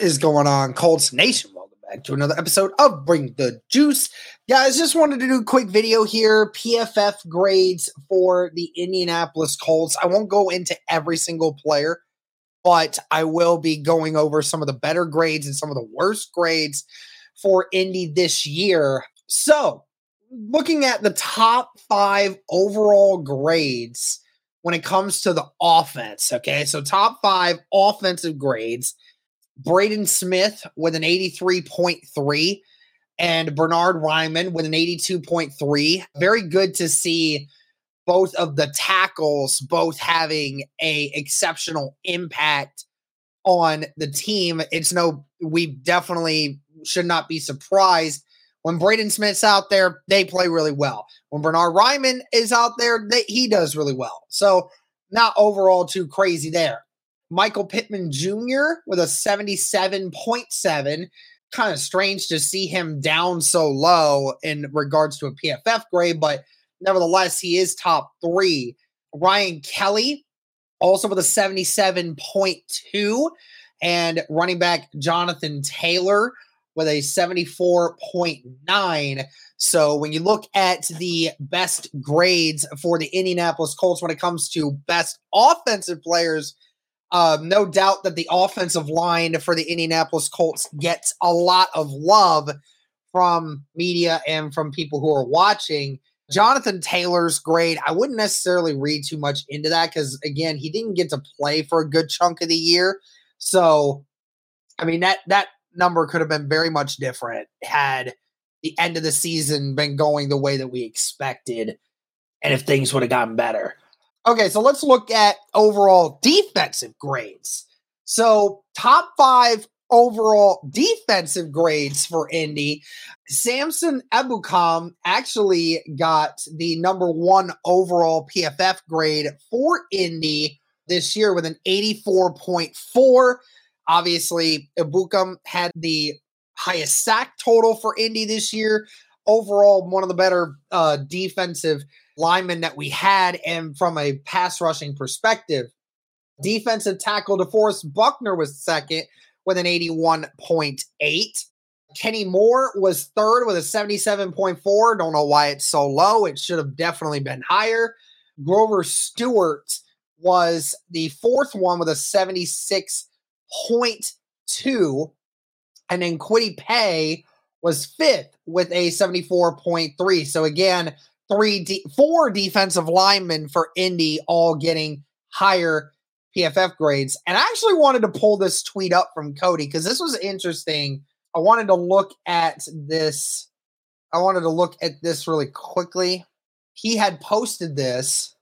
Is going on, Colts Nation? Welcome back to another episode of Bring the Juice. Guys, just wanted to do a quick video here. PFF grades for the Indianapolis Colts. I won't go into every single player, but I will be going over some of the better grades and some of the worst grades for Indy this year. So, looking at the top five overall grades when it comes to the offense, okay? So, top five offensive grades. Braden Smith with an 83.3 and Bernard Raimann with an 82.3. Very good to see both of the tackles both having a exceptional impact on the team. It's no we definitely should not be surprised when Braden Smith's out there, they play really well. When Bernard Raimann is out there, they, he does really well. So, not overall too crazy there. Michael Pittman Jr. with a 77.7. Kind of strange to see him down so low in regards to a PFF grade, but nevertheless, he is top three. Ryan Kelly, also with a 77.2, and running back Jonathan Taylor with a 74.9. So when you look at the best grades for the Indianapolis Colts when it comes to best offensive players, um, no doubt that the offensive line for the Indianapolis Colts gets a lot of love from media and from people who are watching. Jonathan Taylor's grade, I wouldn't necessarily read too much into that because, again, he didn't get to play for a good chunk of the year. So, I mean, that, that number could have been very much different had the end of the season been going the way that we expected and if things would have gotten better. Okay, so let's look at overall defensive grades. So, top five overall defensive grades for Indy. Samson Ebukam actually got the number one overall PFF grade for Indy this year with an 84.4. Obviously, Ebukam had the highest sack total for Indy this year. Overall, one of the better uh, defensive linemen that we had. And from a pass rushing perspective, defensive tackle DeForest Buckner was second with an 81.8. Kenny Moore was third with a 77.4. Don't know why it's so low. It should have definitely been higher. Grover Stewart was the fourth one with a 76.2. And then Kwity Paye was fifth with a 74.3. So again, three, de- four defensive linemen for Indy all getting higher PFF grades. And I actually wanted to pull this tweet up from Cody because this was interesting. I wanted to look at this. I wanted to look at this really quickly. He had posted this.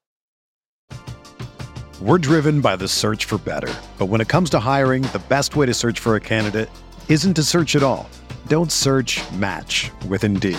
We're driven by the search for better. But when it comes to hiring, the best way to search for a candidate isn't to search at all. Don't search match with Indeed.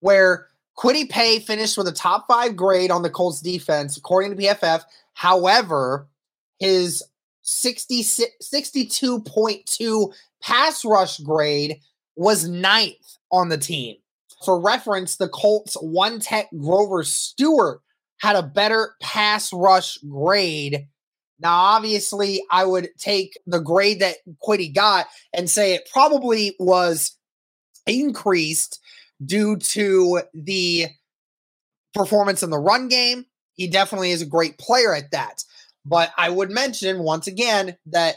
Where Kwity Paye finished with a top five grade on the Colts defense, according to PFF. However, his 60, 62.2 pass rush grade was ninth on the team. For reference, the Colts one tech Grover Stewart had a better pass rush grade. Now, obviously, I would take the grade that Kwity got and say it probably was increased due to the performance in the run game. He definitely is a great player at that. But I would mention once again that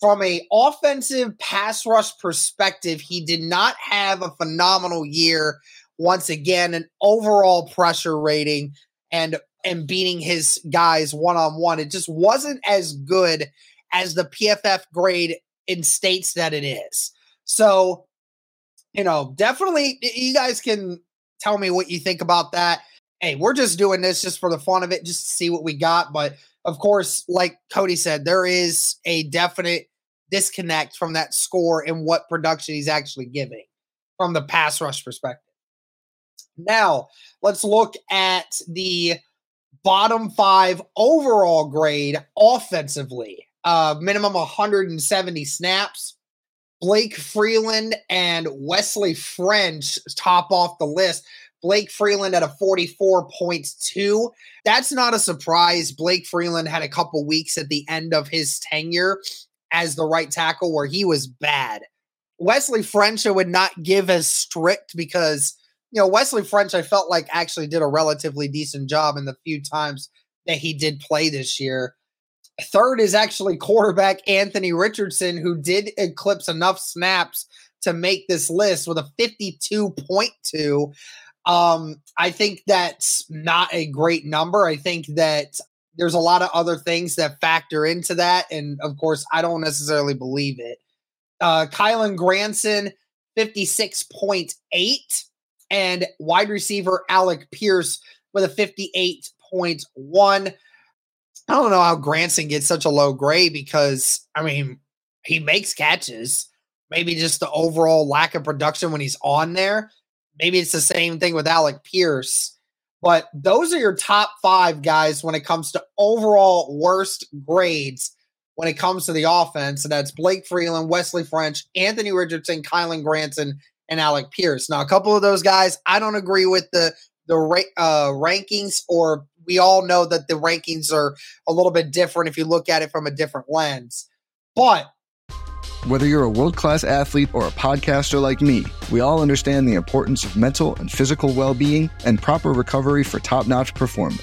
from a offensive pass rush perspective, he did not have a phenomenal year. Once again, an overall pressure rating and and beating his guys one on one. It just wasn't as good as the PFF grade in states that it is. So, you know, definitely you guys can tell me what you think about that. Hey, we're just doing this just for the fun of it, just to see what we got. But of course, like Cody said, there is a definite disconnect from that score and what production he's actually giving from the pass rush perspective. Now, let's look at the bottom five overall grade offensively. Uh, minimum 170 snaps. Blake Freeland and Wesley French top off the list Blake Freeland at a 44.2. That's not a surprise. Blake Freeland had a couple weeks at the end of his tenure as the right tackle where he was bad. Wesley French I would not give as strict because, you know, Wesley French I felt like actually did a relatively decent job in the few times that he did play this year. Third is actually quarterback Anthony Richardson, who did eclipse enough snaps to make this list with a 52.2. Um, I think that's not a great number. I think that there's a lot of other things that factor into that. And of course, I don't necessarily believe it. Uh, Kylen Granson, 56.8, and wide receiver Alec Pierce with a 58.1. I don't know how Granson gets such a low grade because, I mean, he makes catches. Maybe just the overall lack of production when he's on there maybe it's the same thing with Alec Pierce. But those are your top five guys when it comes to overall worst grades when it comes to the offense. And that's Blake Freeland, Wesley French, Anthony Richardson, Kylen Granson, and Alec Pierce. Now, a couple of those guys, I don't agree with the the uh, rankings, or we all know that the rankings are a little bit different if you look at it from a different lens. But whether you're a world class athlete or a podcaster like me, we all understand the importance of mental and physical well being and proper recovery for top notch performance.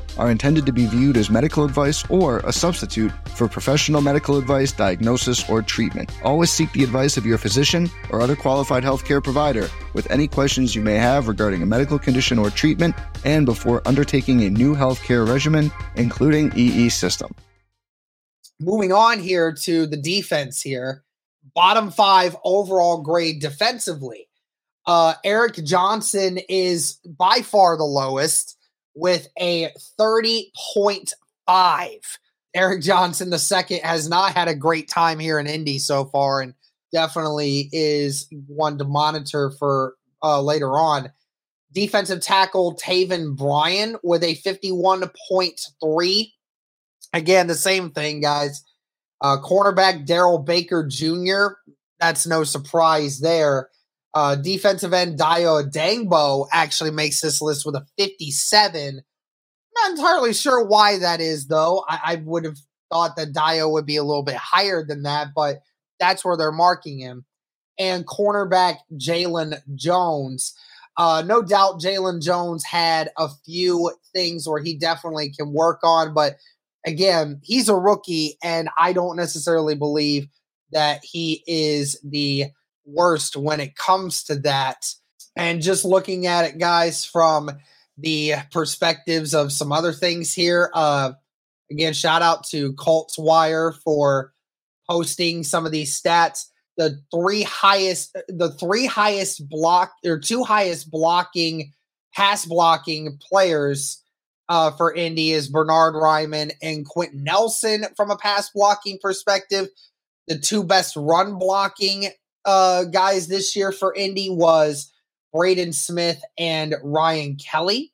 are intended to be viewed as medical advice or a substitute for professional medical advice, diagnosis, or treatment. Always seek the advice of your physician or other qualified healthcare provider with any questions you may have regarding a medical condition or treatment and before undertaking a new healthcare regimen, including EE system. Moving on here to the defense here. Bottom five overall grade defensively. Uh, Eric Johnson is by far the lowest with a 30.5. Eric Johnson the second has not had a great time here in Indy so far, and definitely is one to monitor for uh, later on. Defensive tackle Taven Bryan with a 51.3. Again, the same thing, guys. Uh, cornerback Darrell Baker Jr. That's no surprise there. Uh, defensive end Dayo Odeyingbo actually makes this list with a 57. Not entirely sure why that is, though. I, I would have thought that Dayo would be a little bit higher than that, but that's where they're marking him. And cornerback Jaylon Jones. Uh, no doubt Jaylon Jones had a few things where he definitely can work on, but again, he's a rookie, and I don't necessarily believe that he is the worst when it comes to that. And just looking at it, guys, from the perspectives of some other things here. Uh, again, shout out to Colts Wire for posting some of these stats. The three highest, the three highest block or two highest blocking, pass blocking players uh, for Indy is Bernard Raimann and Quenton Nelson from a pass blocking perspective. The two best run blocking uh, guys this year for Indy was Braden Smith and Ryan Kelly.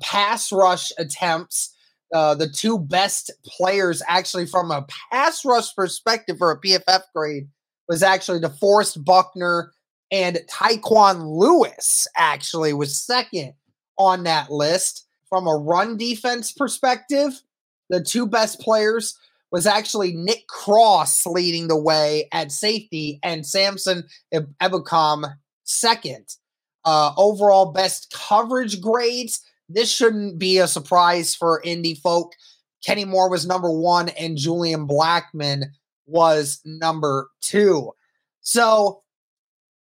Pass rush attempts, uh, the two best players actually from a pass rush perspective for a PFF grade was actually DeForest Buckner and Tyquan Lewis actually was second on that list. From a run defense perspective, the two best players was actually Nick Cross leading the way at safety and Samson Ebukam second. Uh, overall best coverage grades. This shouldn't be a surprise for Indy folk. Kenny Moore was number one, and Julian Blackmon was number two. So,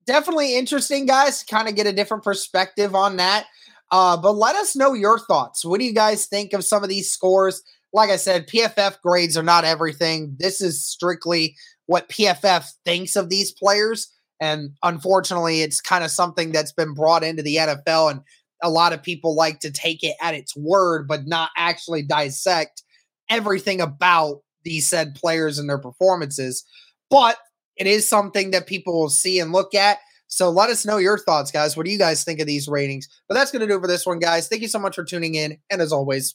definitely interesting, guys. Kind of get a different perspective on that. Uh, but let us know your thoughts. What do you guys think of some of these scores? Like I said, PFF grades are not everything. This is strictly what PFF thinks of these players. And unfortunately, it's kind of something that's been brought into the NFL. And a lot of people like to take it at its word, but not actually dissect everything about these said players and their performances. But it is something that people will see and look at. So let us know your thoughts, guys. What do you guys think of these ratings? But that's going to do for this one, guys. Thank you so much for tuning in. And as always,